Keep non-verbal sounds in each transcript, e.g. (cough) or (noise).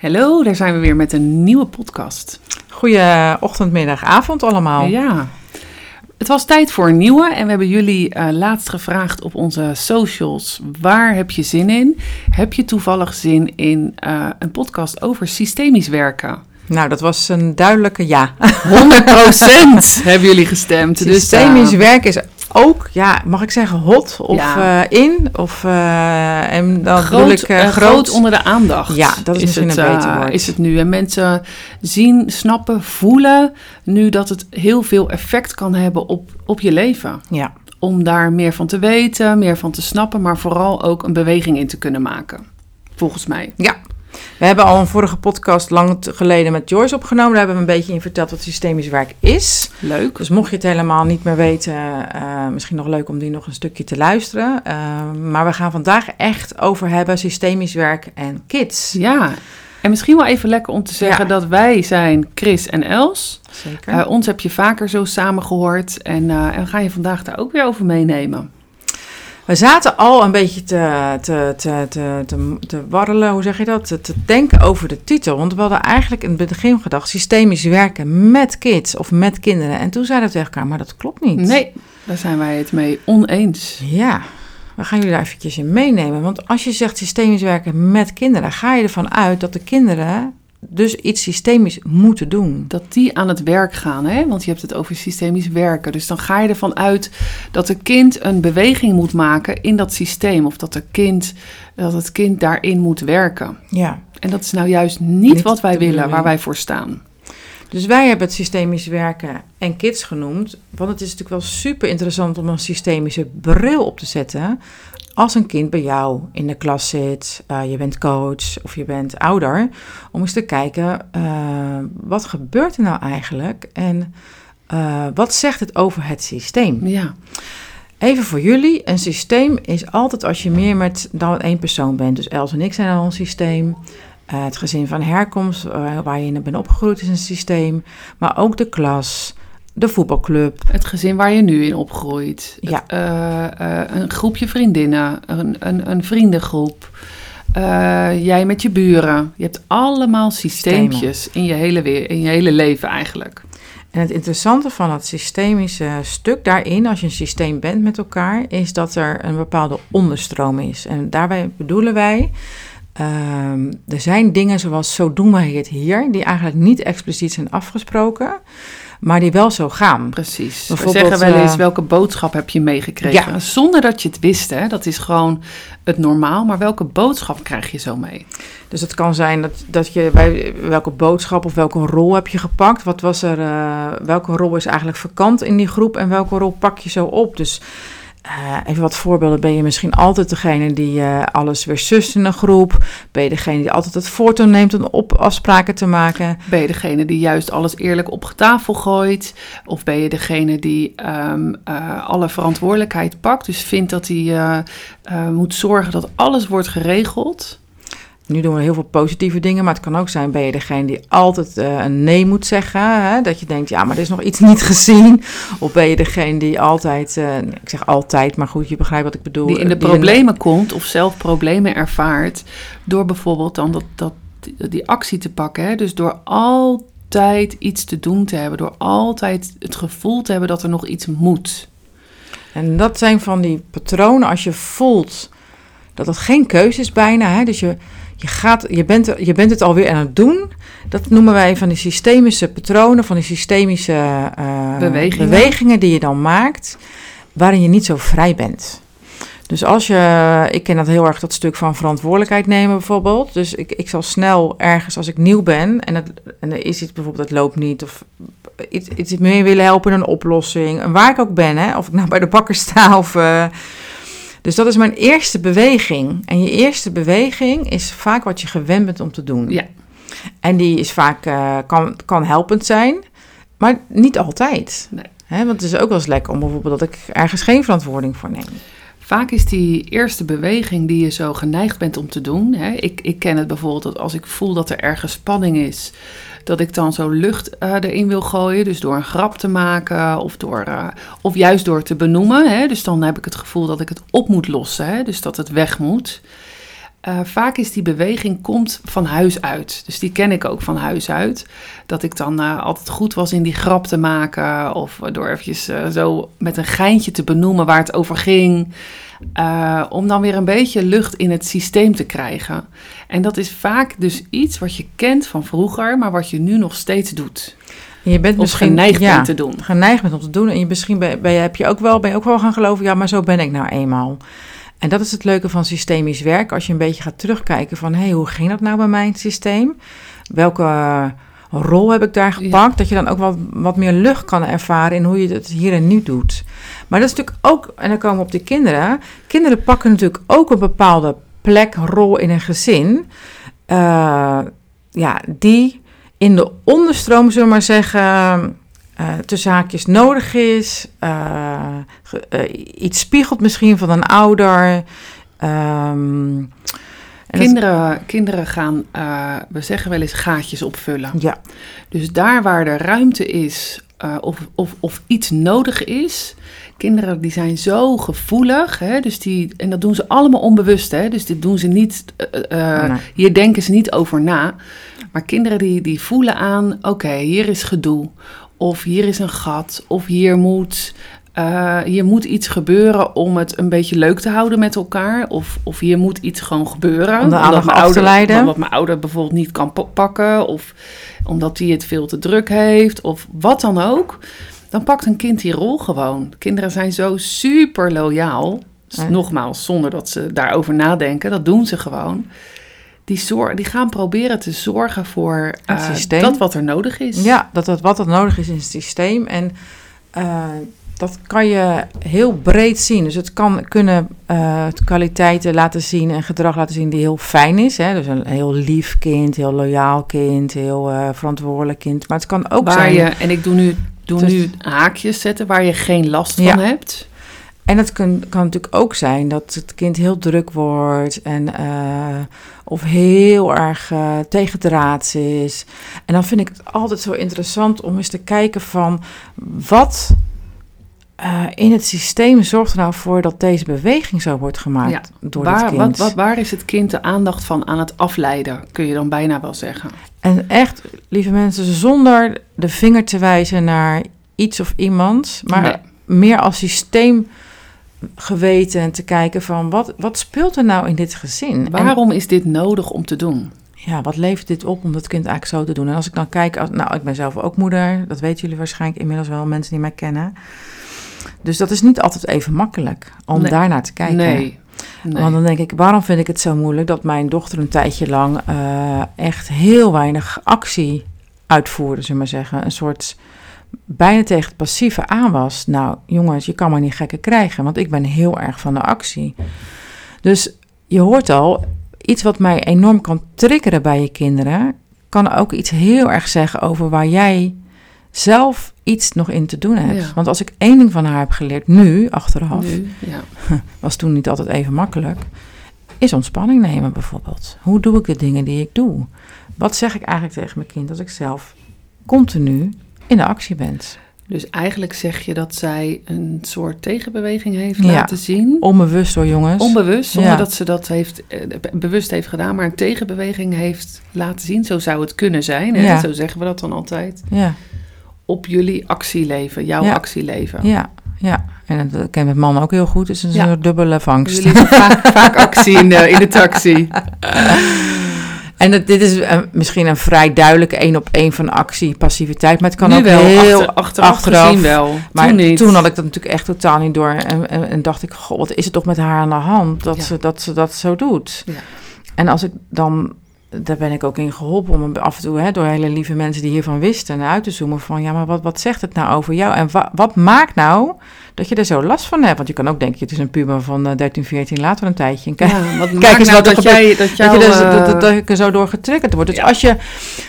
Hallo, daar zijn we weer met een nieuwe podcast. Goeie ochtend, middag, avond allemaal. Ja, het was tijd voor een nieuwe en we hebben jullie uh, laatst gevraagd op onze socials: waar heb je zin in? Heb je toevallig zin in uh, een podcast over systemisch werken? Nou, dat was een duidelijke ja. 100% (laughs) hebben jullie gestemd. Systemisch dus, uh, werk is ook, ja, mag ik zeggen, hot of ja. uh, in? Of, uh, en dan groot, ik, uh, groot onder de aandacht. Ja, dat is, is misschien het, een beter woord. Is het nu. En mensen zien, snappen, voelen nu dat het heel veel effect kan hebben op, op je leven. Ja. Om daar meer van te weten, meer van te snappen, maar vooral ook een beweging in te kunnen maken. Volgens mij. Ja, we hebben al een vorige podcast lang geleden met Joyce opgenomen. Daar hebben we een beetje in verteld wat systemisch werk is. Leuk. Dus mocht je het helemaal niet meer weten, uh, misschien nog leuk om die nog een stukje te luisteren. Uh, maar we gaan vandaag echt over hebben systemisch werk en kids. Ja, en misschien wel even lekker om te zeggen ja. dat wij zijn Chris en Els. Zeker. Uh, ons heb je vaker zo samen gehoord en, en we gaan je vandaag daar ook weer over meenemen. We zaten al een beetje te, te, te, te, te, te warrelen, hoe zeg je dat? Te, te, denken over de titel. Want we hadden eigenlijk in het begin gedacht systemisch werken met kids of met kinderen. En toen zeiden we tegen elkaar, maar dat klopt niet. Nee, daar zijn wij het mee oneens. Ja, we gaan jullie daar eventjes in meenemen. Want als je zegt systemisch werken met kinderen, ga je ervan uit dat de kinderen dus iets systemisch moeten doen. Dat die aan het werk gaan, hè? want je hebt het over systemisch werken. Dus dan ga je ervan uit dat het kind een beweging moet maken in dat systeem. Of dat, de kind, dat het kind daarin moet werken. Ja. En dat is nou juist niet, niet wat wij willen, waar wij voor staan. Dus wij hebben het systemisch werken en kids genoemd. Want het is natuurlijk wel super interessant om een systemische bril op te zetten als een kind bij jou in de klas zit, uh, je bent coach of je bent ouder, om eens te kijken uh, wat gebeurt er nou eigenlijk en uh, wat zegt het over het systeem? Ja. Even voor jullie, een systeem is altijd als je meer met dan één persoon bent. Dus Els en ik zijn al een systeem. het gezin van herkomst, waar je in bent opgegroeid, is een systeem. Maar ook de klas, de voetbalclub. Het gezin waar je nu in opgroeit. Ja. Het, uh, uh, een groepje vriendinnen, een, een, een vriendengroep. Uh, jij met je buren. Je hebt allemaal systeempjes in je, hele, in je hele leven eigenlijk. En het interessante van het systemische stuk daarin, als je een systeem bent met elkaar, is dat er een bepaalde onderstroom is. En daarbij bedoelen wij. Uh, er zijn dingen zoals zo doen wij het hier, die eigenlijk niet expliciet zijn afgesproken maar die wel zo gaan. Precies. We zeggen wel eens, welke boodschap heb je meegekregen? Ja. Zonder dat je het wist, hè? dat is gewoon het normaal. Maar welke boodschap krijg je zo mee? Dus het kan zijn dat, dat je, bij welke boodschap of welke rol heb je gepakt? Wat was er, uh, welke rol is eigenlijk vakant in die groep en welke rol pak je zo op? Dus uh, even wat voorbeelden. Ben je misschien altijd degene die uh, alles weer sust in een groep? Ben je degene die altijd het voortouw neemt om op afspraken te maken? Ben je degene die juist alles eerlijk op tafel gooit? Of ben je degene die um, uh, alle verantwoordelijkheid pakt? Dus vindt dat hij moet zorgen dat alles wordt geregeld? Nu doen we heel veel positieve dingen, maar het kan ook zijn: ben je degene die altijd uh, een nee moet zeggen? Hè? Dat je denkt, ja, maar er is nog iets (laughs) niet gezien. Of ben je degene die altijd, uh, ik zeg altijd, maar goed, je begrijpt wat ik bedoel. Die in de die problemen in... komt of zelf problemen ervaart. Door bijvoorbeeld dan dat, dat, die actie te pakken. Hè? Dus door altijd iets te doen te hebben. Door altijd het gevoel te hebben dat er nog iets moet. En dat zijn van die patronen als je voelt dat het geen keuze is bijna. Hè? Dus je je, gaat, je, bent, je bent het alweer aan het doen. Dat noemen wij van die systemische patronen, van die systemische uh, bewegingen. bewegingen die je dan maakt, waarin je niet zo vrij bent. Dus als je, ik ken dat heel erg, dat stuk van verantwoordelijkheid nemen bijvoorbeeld. Dus ik, ik zal snel ergens, als ik nieuw ben en, het, en er is iets bijvoorbeeld, het loopt niet, of iets, iets meer willen helpen een oplossing. En waar ik ook ben, hè, of ik nou bij de bakker sta of... Uh, dus dat is mijn eerste beweging. En je eerste beweging is vaak wat je gewend bent om te doen. Ja. En die is vaak, uh, kan, kan helpend zijn, maar niet altijd. Nee. Hè, want het is ook wel eens lekker om bijvoorbeeld dat ik ergens geen verantwoording voor neem. Vaak is die eerste beweging die je zo geneigd bent om te doen. Hè, ik, ik ken het bijvoorbeeld dat als ik voel dat er ergens spanning is, dat ik dan zo lucht uh, erin wil gooien. Dus door een grap te maken of, door, uh, of juist door te benoemen. Hè, dus dan heb ik het gevoel dat ik het op moet lossen. Hè, dus dat het weg moet. eh, vaak is die beweging komt van huis uit. Dus die ken ik ook van huis uit. Dat ik dan eh, altijd goed was in die grap te maken. Of door eventjes eh, zo met een geintje te benoemen waar het over ging. Uh, om dan weer een beetje lucht in het systeem te krijgen. En dat is vaak dus iets wat je kent van vroeger, maar wat je nu nog steeds doet. Je bent Of misschien geneigd ja, te doen. geneigd bent om te doen. En je misschien ben, ben je, heb je ook wel, ben je ook wel gaan geloven, ja, maar zo ben ik nou eenmaal. En dat is het leuke van systemisch werk. Als je een beetje gaat terugkijken van, hé, hey, hoe ging dat nou bij mijn systeem? Welke eh, rol heb ik daar gepakt? Dat je dan ook wat, wat meer lucht kan ervaren in hoe je het hier en nu doet. Maar dat is natuurlijk ook, en dan komen we op de kinderen. Kinderen pakken natuurlijk ook een bepaalde plek, rol in een gezin. Uh, ja, die in de onderstroom, zullen we maar zeggen, uh, tussen haakjes nodig is. Uh, iets spiegelt misschien van een ouder. Um, kinderen, kinderen gaan, we zeggen wel eens, gaatjes opvullen. Ja. Dus daar waar er ruimte is of, of, of iets nodig is, kinderen die zijn zo gevoelig, hè, dus die, en dat doen ze allemaal onbewust, hè, dus dit doen ze niet, uh, nee. hier denken ze niet over na. Maar kinderen die, die voelen aan, oké, okay, hier is gedoe, of hier is een gat, of hier moet, uh, hier moet iets gebeuren om het een beetje leuk te houden met elkaar, of, of hier moet iets gewoon gebeuren. Om de omdat mijn ouder, te leiden. Omdat mijn ouder bijvoorbeeld niet kan pakken, of omdat hij het veel te druk heeft, of wat dan ook dan pakt een kind die rol gewoon. Kinderen zijn zo super loyaal. Dus ja. Nogmaals, zonder dat ze daarover nadenken. Dat doen ze gewoon. Die, zorg, die gaan proberen te zorgen voor uh, dat wat er nodig is. Ja, dat dat wat er nodig is in het systeem. En uh, dat kan je heel breed zien. Dus het kan kunnen uh, kwaliteiten laten zien en gedrag laten zien die heel fijn is. Hè? Dus een heel lief kind, heel loyaal kind, heel uh, verantwoordelijk kind. Maar het kan ook Waar zijn. Je, en ik doe nu, doe dus, nu haakjes zetten waar je geen last van ja. hebt. En het kan, kan natuurlijk ook zijn dat het kind heel druk wordt en uh, of heel erg uh, tegendraads is. En dan vind ik het altijd zo interessant om eens te kijken van wat uh, in het systeem zorgt er nou voor dat deze beweging zo wordt gemaakt ja, door waar, het kind. Wat, wat, waar is het kind de aandacht van aan het afleiden, kun je dan bijna wel zeggen. En echt, lieve mensen, zonder de vinger te wijzen naar iets of iemand, maar nee. meer als systeem geweten en te kijken van wat, wat speelt er nou in dit gezin? Waarom en, is dit nodig om te doen? Ja, wat levert dit op om dat kind eigenlijk zo te doen? En als ik dan kijk, nou, ik ben zelf ook moeder, dat weten jullie waarschijnlijk inmiddels wel, mensen die mij kennen. Dus dat is niet altijd even makkelijk om nee. daarnaar te kijken. Nee. nee. Want dan denk ik, waarom vind ik het zo moeilijk dat mijn dochter een tijdje lang uh, echt heel weinig actie uitvoerde, zullen we maar zeggen. Een soort bijna tegen het passieve aan was. Nou, jongens, je kan maar niet gekker krijgen, want ik ben heel erg van de actie. Dus je hoort al, iets wat mij enorm kan triggeren bij je kinderen, kan ook iets heel erg zeggen over waar jij zelf iets nog in te doen hebt. Ja. Want als ik één ding van haar heb geleerd, nu, achteraf, Nu, ja. (laughs) was toen niet altijd even makkelijk, is ontspanning nemen bijvoorbeeld. Hoe doe ik de dingen die ik doe? Wat zeg ik eigenlijk tegen mijn kind als ik zelf continu in de actie ben? Dus eigenlijk zeg je dat zij een soort tegenbeweging heeft Ja. laten zien. Onbewust hoor, jongens. Onbewust, zonder Ja. dat ze dat heeft, eh, bewust heeft gedaan, maar een tegenbeweging heeft laten zien. Zo zou het kunnen zijn, hè? Ja. zo zeggen we dat dan altijd. Ja, Op jullie actieleven, jouw Ja. actieleven. ja, ja. En dat ken ik met mannen ook heel goed. Dus het is Ja. een soort dubbele vangst. Jullie vaak, (laughs) vaak actie in de, in de taxi. (laughs) En dat, dit is eh, misschien een vrij duidelijke één op één van actie, passiviteit. Maar het kan nu ook wel, heel achter, achteraf, achteraf. gezien wel. Maar toen niet. had ik dat natuurlijk echt totaal niet door. En, en, en dacht ik, goh, wat is het toch met haar aan de hand dat, Ja. ze, dat ze dat zo doet? Ja. En als ik dan, daar ben ik ook in geholpen om af en toe hè, door hele lieve mensen die hiervan wisten uit te zoomen van, ja, maar wat, wat zegt het nou over jou? En wa, wat maakt nou dat je er zo last van hebt? Want je kan ook denken, het is een puber van eh, 13, 14, later een tijdje. En kijk, Ja, wat (laughs) kijk maakt eens nou wat dat jij, dat je dus, eh, dat, ik er zo door getriggerd wordt. Dus Ja. als, je,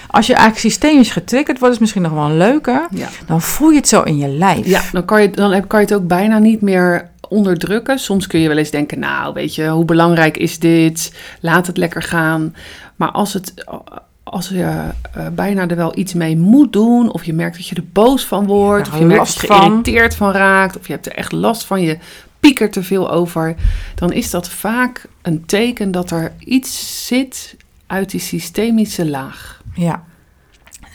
als je eigenlijk systemisch getriggerd wordt, is misschien nog wel een leuke. ja. Dan voel je het zo in je lijf. Ja, dan kan, je, dan heb- kan je het ook bijna niet meer onderdrukken. Soms kun je wel eens denken, nou, weet je, hoe belangrijk is dit? Laat het lekker gaan. Maar als, het, als je eh, bijna er wel iets mee moet doen... of je merkt dat je er boos van wordt... Of je merkt dat je van. raakt... of je hebt er echt last van, je piekert te veel over, dan is dat vaak een teken dat er iets zit uit die systemische laag. Ja.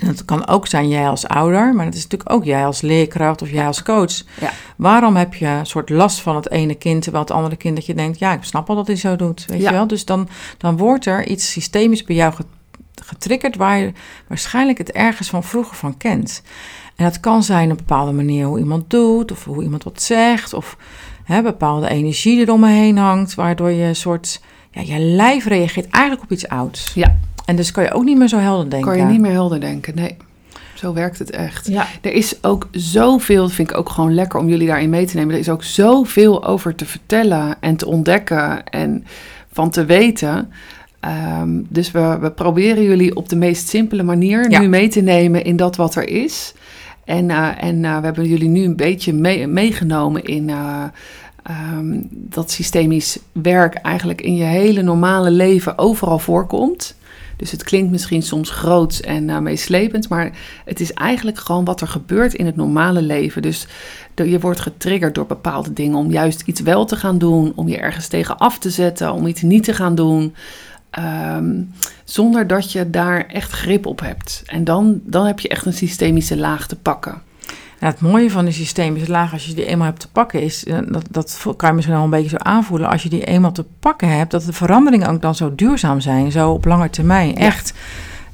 En dat kan ook zijn jij als ouder, maar het is natuurlijk ook jij als leerkracht of jij als coach. Ja. Waarom heb je een soort last van het ene kind, terwijl het andere kind dat je denkt, ja, ik snap al dat hij zo doet, weet Ja. je wel? Dus dan, dan wordt er iets systemisch bij jou get- getriggerd waar je waarschijnlijk het ergens van vroeger van kent. En dat kan zijn een bepaalde manier hoe iemand doet, of hoe iemand wat zegt, of hè, bepaalde energie die er om me heen hangt, waardoor je een soort, ja, je lijf reageert eigenlijk op iets ouds. Ja. En dus kan je ook niet meer zo helder denken. Kan je niet meer helder denken, nee. Zo werkt het echt. Ja. Er is ook zoveel, dat vind ik ook gewoon lekker om jullie daarin mee te nemen. Er is ook zoveel over te vertellen en te ontdekken en van te weten. Ehm, dus we, we proberen jullie op de meest simpele manier Ja. nu mee te nemen in dat wat er is. En, eh, en eh, we hebben jullie nu een beetje mee- meegenomen in eh, ehm, dat systemisch werk eigenlijk in je hele normale leven overal voorkomt. Dus het klinkt misschien soms groots en eh, meeslepend, maar het is eigenlijk gewoon wat er gebeurt in het normale leven. Dus je wordt getriggerd door bepaalde dingen om juist iets wel te gaan doen, om je ergens tegen af te zetten, om iets niet te gaan doen. ehm, zonder dat je daar echt grip op hebt. En dan, dan heb je echt een systemische laag te pakken. Ja, het mooie van de systemische laag, als je die eenmaal hebt te pakken, is, eh, dat, dat kan je misschien al een beetje zo aanvoelen, als je die eenmaal te pakken hebt, dat de veranderingen ook dan zo duurzaam zijn, zo op lange termijn. Echt,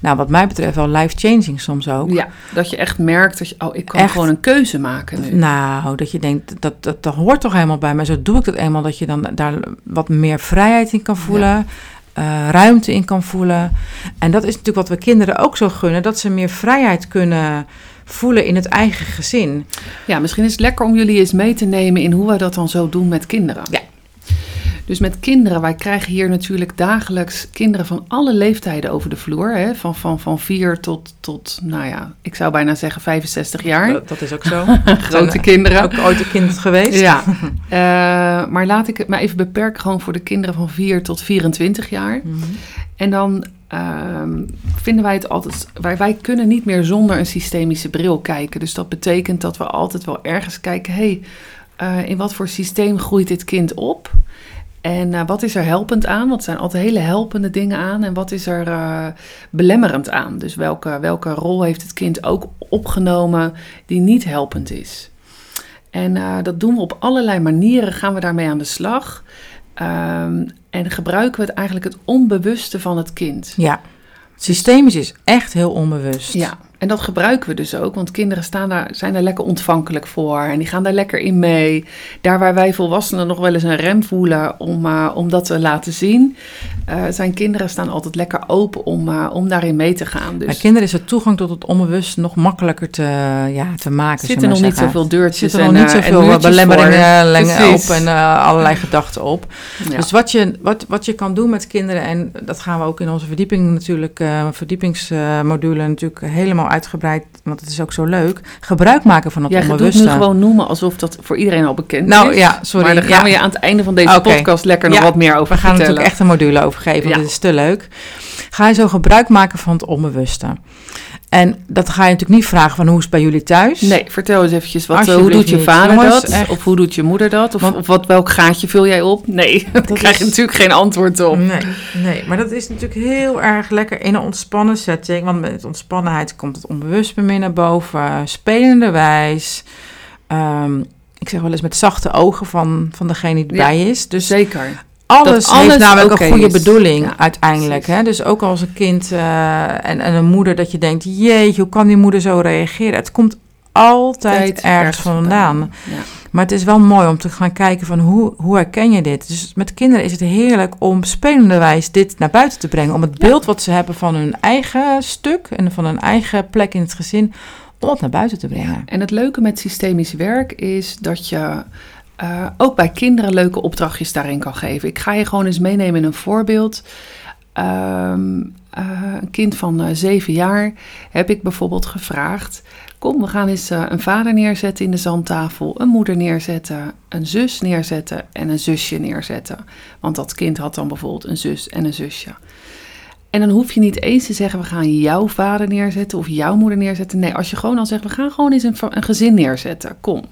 nou wat mij betreft wel life-changing soms ook. Ja, dat je echt merkt dat je, oh, ik kan Echt. gewoon een keuze maken nu. Nou, dat je denkt, dat, dat, dat hoort toch helemaal bij mij. Zo doe ik dat eenmaal, dat je dan daar wat meer vrijheid in kan voelen. eh, ruimte in kan voelen. En dat is natuurlijk wat we kinderen ook zo gunnen. Dat ze meer vrijheid kunnen voelen in het eigen gezin. Ja, misschien is het lekker om jullie eens mee te nemen in hoe we dat dan zo doen met kinderen. Ja. Dus met kinderen, wij krijgen hier natuurlijk dagelijks kinderen van alle leeftijden over de vloer. Hè? Van, van, van 4 tot, tot, nou ja, ik zou bijna zeggen 65 jaar. Dat, dat is ook zo. (laughs) (laughs) Grote kinderen. Ook ooit een kind geweest. Ja, (laughs) Eh, maar laat ik het maar even beperken gewoon voor de kinderen van 4 tot 24 jaar. Mhm. En dan ehm, vinden wij het altijd. Wij, wij kunnen niet meer zonder een systemische bril kijken. Dus dat betekent dat we altijd wel ergens kijken: hé, hey, in wat voor systeem groeit dit kind op? En eh, wat is er helpend aan? Want er zijn altijd hele helpende dingen aan. En wat is er eh, belemmerend aan? Dus welke, welke rol heeft het kind ook opgenomen die niet helpend is? En eh, dat doen we op allerlei manieren, gaan we daarmee aan de slag. Ehm, en gebruiken we het eigenlijk het onbewuste van het kind. Ja. Systemisch is echt heel onbewust. Ja, en dat gebruiken we dus ook, want kinderen staan daar, zijn daar lekker ontvankelijk voor en die gaan daar lekker in mee. Daar waar wij volwassenen nog wel eens een rem voelen om, eh, om dat te laten zien, eh, zijn kinderen staan altijd lekker open om, eh, om daarin mee te gaan. Bij Dus kinderen is de toegang tot het onbewust nog makkelijker te, ja, te maken. er zitten nog niet zoveel deurtjes zitten en, nog niet zoveel belemmeringen op en allerlei (laughs) gedachten op. Ja. Dus wat je, wat, wat je kan doen met kinderen, en dat gaan we ook in onze verdieping natuurlijk, verdiepingsmodule natuurlijk helemaal uitgebreid, want het is ook zo leuk, gebruik maken van het Jij gaat het onbewuste. nu gewoon noemen alsof dat voor iedereen al bekend Nou is. ja, sorry. Maar daar gaan ja. we je aan het einde van deze podcast lekker nog Ja, wat meer over We gaan er vertellen. natuurlijk echt een module over geven, want Ja. dit is te leuk. Ga je zo gebruik maken van het onbewuste. En dat ga je natuurlijk niet vragen van hoe is het bij jullie thuis? Nee, vertel eens eventjes, wat, eh, hoe doet je vader Jongens, dat? echt. Of hoe doet je moeder dat? Of, Want- of wat, welk gaatje vul jij op? Nee, (laughs) daar krijg je is- natuurlijk geen antwoord op. Nee, nee, maar dat is natuurlijk heel erg lekker in een ontspannen setting. Want met ontspannenheid komt het onbewust meer naar boven. Spelende wijs. Ehm, ik zeg wel eens met zachte ogen van, van degene die Ja, erbij is. Dus Zeker. Alles, alles heeft namelijk oké een goede is. bedoeling Ja, uiteindelijk. precies. Hè? Dus ook als een kind eh, en, en een moeder dat je denkt... jeetje, hoe kan die moeder zo reageren? Het komt altijd Tijd ergens vandaan. Ja. Maar het is wel mooi om te gaan kijken van hoe, hoe herken je dit? Dus met kinderen is het heerlijk om spelende wijs dit naar buiten te brengen. Om het beeld wat ze hebben van hun eigen stuk en van hun eigen plek in het gezin, om het naar buiten te brengen. En het leuke met systemisch werk is dat je eh, ook bij kinderen leuke opdrachtjes daarin kan geven. Ik ga je gewoon eens meenemen in een voorbeeld. Ehm, eh, een kind van eh, zeven jaar heb ik bijvoorbeeld gevraagd. Kom, we gaan eens een vader neerzetten in de zandtafel, een moeder neerzetten, een zus neerzetten en een zusje neerzetten. Want dat kind had dan bijvoorbeeld een zus en een zusje. En dan hoef je niet eens te zeggen, we gaan jouw vader neerzetten of jouw moeder neerzetten. Nee, als je gewoon al zegt, we gaan gewoon eens een, een gezin neerzetten. Kom.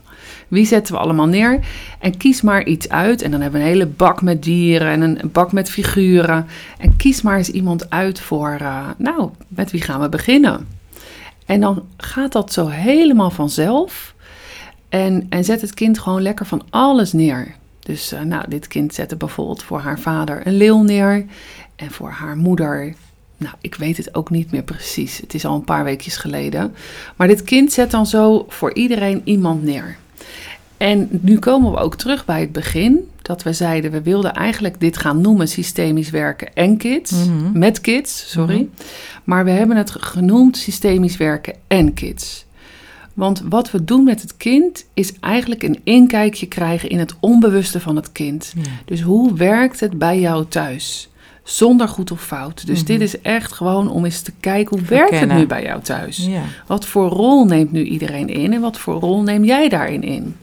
Wie zetten we allemaal neer? En kies maar iets uit. En dan hebben we een hele bak met dieren en een bak met figuren. En kies maar eens iemand uit voor, uh, nou, met wie gaan we beginnen? En dan gaat dat zo helemaal vanzelf. En, en zet het kind gewoon lekker van alles neer. Dus uh, nou, dit kind zette bijvoorbeeld voor haar vader een leeuw neer. En voor haar moeder, nou, ik weet het ook niet meer precies. Het is al een paar weekjes geleden. Maar dit kind zet dan zo voor iedereen iemand neer. En nu komen we ook terug bij het begin. Dat we zeiden, we wilden eigenlijk dit gaan noemen systemisch werken en kids. Mhm. Met kids, sorry. Mhm. Maar we hebben het genoemd systemisch werken en kids. Want wat we doen met het kind is eigenlijk een inkijkje krijgen in het onbewuste van het kind. Ja. Dus hoe werkt het bij jou thuis? Zonder goed of fout. Dus Mhm. dit is echt gewoon om eens te kijken hoe werkt het nu bij jou thuis? Ja. Wat voor rol neemt nu iedereen in en wat voor rol neem jij daarin in?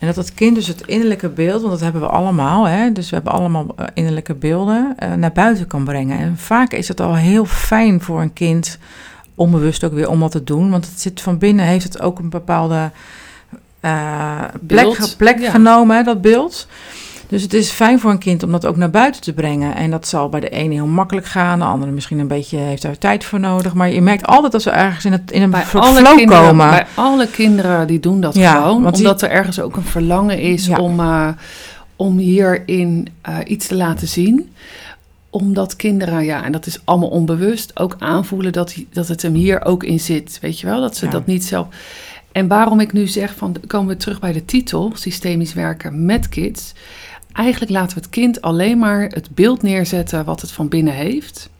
En dat het kind dus het innerlijke beeld, want dat hebben we allemaal, hè, dus we hebben allemaal eh, innerlijke beelden, eh, naar buiten kan brengen. En vaak is het al heel fijn voor een kind, onbewust ook weer, om dat te doen. Want het zit van binnen, heeft het ook een bepaalde eh, plek, Beeld, plek ja. genomen, hè, dat beeld. Dus het is fijn voor een kind om dat ook naar buiten te brengen. En dat zal bij de ene heel makkelijk gaan, de andere misschien een beetje heeft daar tijd voor nodig. Maar je merkt altijd dat ze ergens in, het, in een Bij soort alle, flow kinderen, komen. bij alle kinderen die doen dat Ja, gewoon. die- Omdat er ergens ook een verlangen is Ja. om, eh, om hierin eh, iets te laten zien. Omdat kinderen, ja, en dat is allemaal onbewust, ook aanvoelen dat, dat het hem hier ook in zit. Weet je wel, dat ze Ja. dat niet zelf... En waarom ik nu zeg, van, komen we terug bij de titel, systemisch werken met kids. Eigenlijk laten we het kind alleen maar het beeld neerzetten wat het van binnen heeft.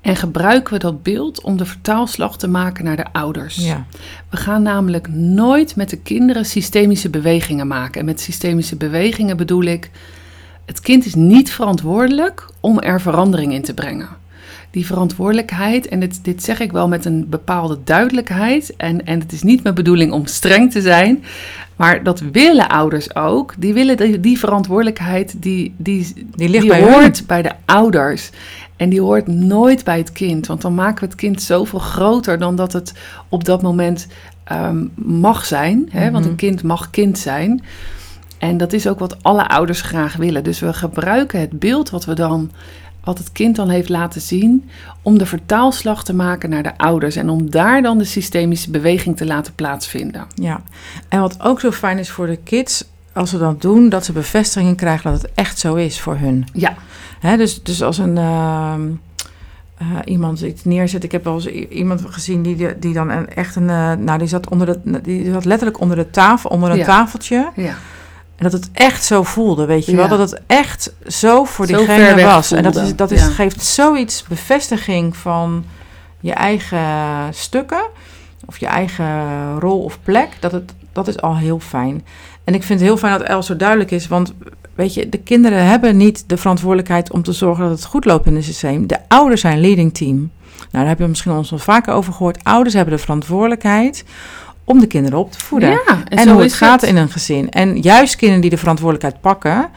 En gebruiken we dat beeld om de vertaalslag te maken naar de ouders. Ja, We gaan namelijk nooit met de kinderen systemische bewegingen maken. En met systemische bewegingen bedoel ik, het kind is niet verantwoordelijk om er verandering in te brengen. Die verantwoordelijkheid, en dit, dit zeg ik wel met een bepaalde duidelijkheid, en, en het is niet mijn bedoeling om streng te zijn, maar dat willen ouders ook. Die willen die, die verantwoordelijkheid, die, die, die ligt die bij hun. hoort bij de ouders. En die hoort nooit bij het kind. Want dan maken we het kind zoveel groter dan dat het op dat moment ehm, mag zijn. Hè? Want Mhm. een kind mag kind zijn. En dat is ook wat alle ouders graag willen. Dus we gebruiken het beeld wat we dan. Wat het kind dan heeft laten zien, om de vertaalslag te maken naar de ouders en om daar dan de systemische beweging te laten plaatsvinden. Ja, en wat ook zo fijn is voor de kids, als ze dat doen, dat ze bevestiging krijgen dat het echt zo is voor hun. Ja, Hè, dus, dus als een, ehm, eh, iemand iets neerzet, ik heb wel eens iemand gezien die, die dan een, echt een, eh, nou die zat, onder de, die zat letterlijk onder de tafel, onder een Ja. tafeltje. ja. En dat het echt zo voelde, weet je Ja. wel? Dat het echt zo voor Zo diegene was. En dat, is, dat is, ja. geeft zoiets bevestiging van je eigen stukken. Of je eigen rol of plek. Dat, het, dat is al heel fijn. En ik vind het heel fijn dat El zo duidelijk is. Want weet je, de kinderen hebben niet de verantwoordelijkheid om te zorgen dat het goed loopt in het systeem. De ouders zijn leading team. Nou, daar hebben we misschien ons wel vaker over gehoord. Ouders hebben de verantwoordelijkheid om de kinderen op te voeden. Ja, en, hoe het gaat in een gezin. En juist kinderen die de verantwoordelijkheid pakken,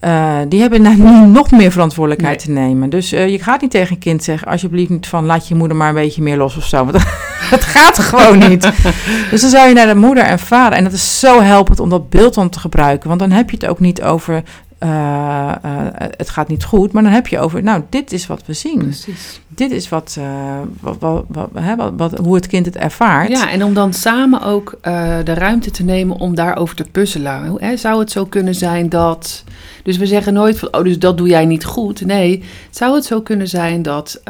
eh, die hebben nou nu nog meer verantwoordelijkheid te nemen. Dus eh, je gaat niet tegen een kind zeggen, alsjeblieft niet van laat je moeder maar een beetje meer los of zo. Want (laughs) dat gaat gewoon niet. (laughs) Dus dan zou je naar de moeder en vader. En dat is zo helpend om dat beeld dan te gebruiken. Want dan heb je het ook niet over eh, eh, het gaat niet goed. Maar dan heb je over, nou dit is wat we zien. Precies. Dit is wat, eh, wat, wat, wat, hè, wat, hoe het kind het ervaart. Ja, en om dan samen ook de ruimte te nemen om daarover te puzzelen. Hè, zou het zo kunnen zijn dat. Dus we zeggen nooit van, oh, dus dat doe jij niet goed. Nee, zou het zo kunnen zijn dat.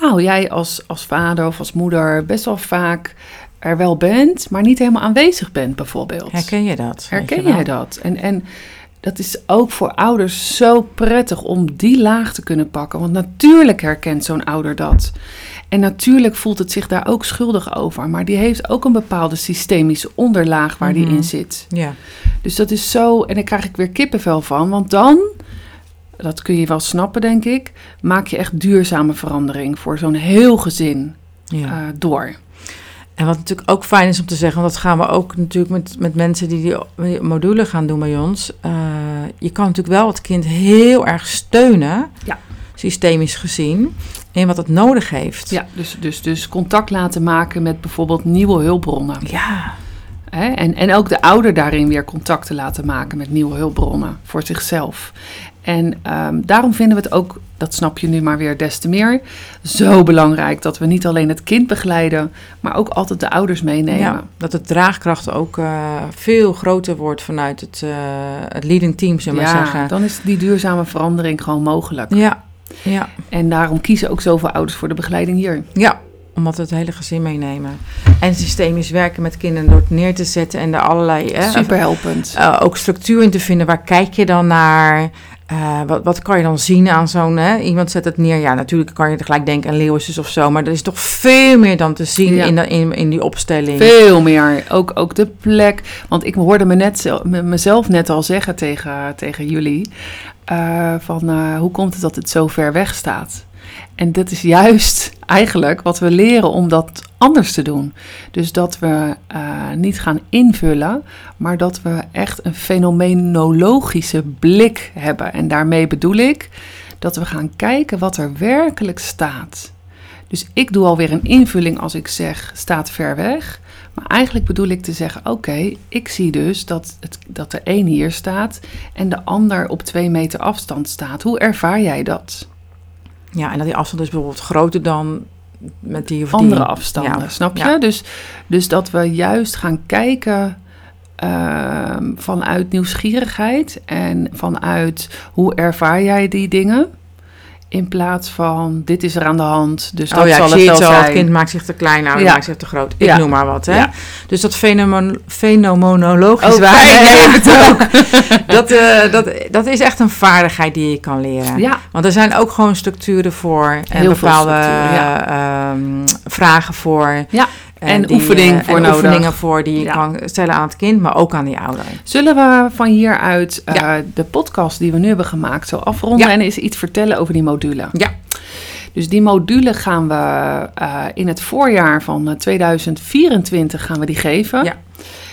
nou, jij als, als vader of als moeder best wel vaak er wel bent, maar niet helemaal aanwezig bent, bijvoorbeeld. Herken je dat? Herken je jij dat? En, en dat is ook voor ouders zo prettig om die laag te kunnen pakken. Want natuurlijk herkent zo'n ouder dat. En natuurlijk voelt het zich daar ook schuldig over. Maar die heeft ook een bepaalde systemische onderlaag waar die Mhm. in zit. Ja. Dus dat is zo. En daar krijg ik weer kippenvel van. Want dan, dat kun je wel snappen, denk ik. Maak je echt duurzame verandering voor zo'n heel gezin ja. eh, door. En wat natuurlijk ook fijn is om te zeggen, want dat gaan we ook natuurlijk met, met mensen die die module gaan doen bij ons. eh, je kan natuurlijk wel het kind heel erg steunen. Ja. systemisch gezien, in wat het nodig heeft. Ja, dus, dus, dus contact laten maken met bijvoorbeeld nieuwe hulpbronnen. Ja. Hè? En, en ook de ouder daarin weer contact te laten maken met nieuwe hulpbronnen voor zichzelf. En ehm, daarom vinden we het ook, dat snap je nu maar weer des te meer, zo belangrijk dat we niet alleen het kind begeleiden, maar ook altijd de ouders meenemen. Ja, dat de draagkracht ook eh, veel groter wordt vanuit het, eh, het leading team, zullen we maar Ja, zeggen. dan is die duurzame verandering gewoon mogelijk. Ja, ja, En daarom kiezen ook zoveel ouders voor de begeleiding hier. ja, omdat we het hele gezin meenemen. En systemisch werken met kinderen door het neer te zetten en er allerlei... hè, Super helpend. eh, ook structuur in te vinden. Waar kijk je dan naar? Eh, wat, wat kan je dan zien aan zo'n... Iemand zet het neer. Ja, natuurlijk kan je gelijk denken aan leeuwensjes of zo. Maar er is toch veel meer dan te zien Ja. in, de, in, in die opstelling. Veel meer. Ook, ook de plek. Want ik hoorde me net, zel- me- mezelf net al zeggen tegen, tegen jullie. eh, van hoe komt het dat het zo ver weg staat? En dat is juist eigenlijk wat we leren om dat anders te doen. Dus dat we eh, niet gaan invullen, maar dat we echt een fenomenologische blik hebben. En daarmee bedoel ik dat we gaan kijken wat er werkelijk staat. Dus ik doe alweer een invulling als ik zeg staat ver weg. Maar eigenlijk bedoel ik te zeggen: oké, ik zie dus dat, het, dat de een hier staat en de ander op twee meter afstand staat. Hoe ervaar jij dat? Ja, en dat die afstand is bijvoorbeeld groter dan met die of die. Andere afstanden, Ja. snap je? Ja. Dus, dus dat we juist gaan kijken ehm, vanuit nieuwsgierigheid en vanuit hoe ervaar jij die dingen. In plaats van dit is er aan de hand, dus dat oh ja, zal ik het wel het al. Het zijn. kind maakt zich te klein, ouder Ja. maakt zich te groot. Ik Ja. noem maar wat, hè. Dus dat fenomenologisch Oh, waar het ook. (laughs) (laughs) dat, eh, dat, dat is echt een vaardigheid die je kan leren. Want er zijn ook gewoon structuren voor en Heel bepaalde ehm, vragen voor. En die, oefening eh, voor en nodig. oefeningen voor die je Ja. kan stellen aan het kind, maar ook aan die ouder. Zullen we van hieruit eh, Ja. de podcast die we nu hebben gemaakt zo afronden Ja. en eens iets vertellen over die module? Ja. Dus die module gaan we eh, in het voorjaar van eh, 2024 gaan we die geven. Ja.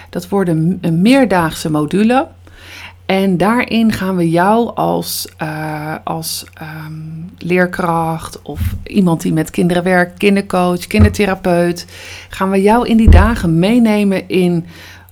Dat wordt een, een meerdaagse module. En daarin gaan we jou als, eh, als ehm, leerkracht of iemand die met kinderen werkt, kindercoach, kindertherapeut, gaan we jou in die dagen meenemen in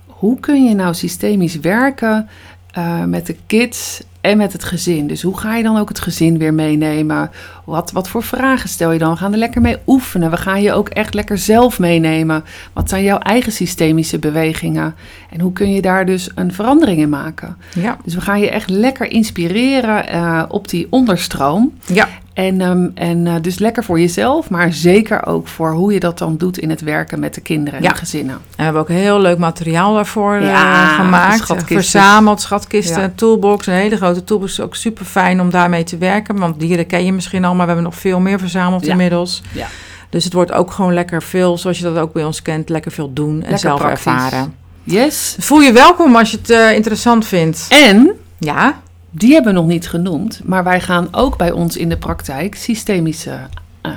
hoe kun je nou systemisch werken eh, met de kids en met het gezin. Dus hoe ga je dan ook het gezin weer meenemen? Wat, wat voor vragen stel je dan? We gaan er lekker mee oefenen. We gaan je ook echt lekker zelf meenemen. Wat zijn jouw eigen systemische bewegingen? En hoe kun je daar dus een verandering in maken? Ja. Dus we gaan je echt lekker inspireren eh, op die onderstroom. Ja. En, ehm, en eh, dus lekker voor jezelf, maar zeker ook voor hoe je dat dan doet in het werken met de kinderen en Ja. de gezinnen. En we hebben ook heel leuk materiaal daarvoor eh, Ja, gemaakt. schatkisten. Verzameld, schatkisten, Ja. toolbox. Een hele grote toolbox. Ook super fijn om daarmee te werken. Want dieren ken je misschien al, maar we hebben nog veel meer verzameld Ja. inmiddels. Ja. Dus het wordt ook gewoon lekker veel, zoals je dat ook bij ons kent, lekker veel doen en Lekker zelf praktisch. ervaren. Yes. Voel je welkom als je het eh, interessant vindt. En Ja, die hebben we nog niet genoemd, maar wij gaan ook bij ons in de praktijk systemische eh,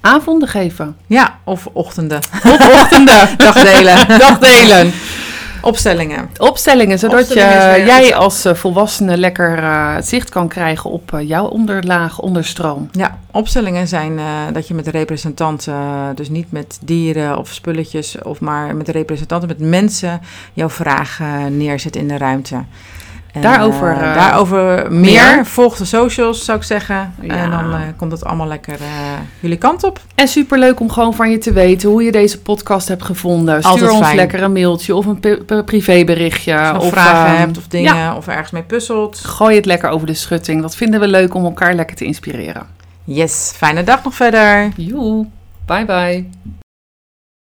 avonden geven. ja, of ochtenden, Of ochtenden. (laughs) dagdelen, Dagdelen. Opstellingen. Opstellingen, zodat Opstellingen je, jij als eh, volwassene lekker eh, zicht kan krijgen op eh, jouw onderlaag, onderstroom. Ja, opstellingen zijn dat je met representanten, dus niet met dieren of spulletjes, of maar met representanten, met mensen, jouw vraag eh, neerzet in de ruimte. En, Daarover, eh, eh, daarover meer. meer. Volg de socials, zou ik zeggen. Ja. En dan eh, komt het allemaal lekker jullie kant op. En superleuk om gewoon van je te weten hoe je deze podcast hebt gevonden. Stuur Altijd ons fijn. lekker een mailtje of een pri- pri- privéberichtje. Als je nog of vragen ehm, hebt of dingen, of ergens mee puzzelt. Gooi het lekker over de schutting. Dat vinden we leuk om elkaar lekker te inspireren. Yes, fijne dag nog verder. Joe, bye bye.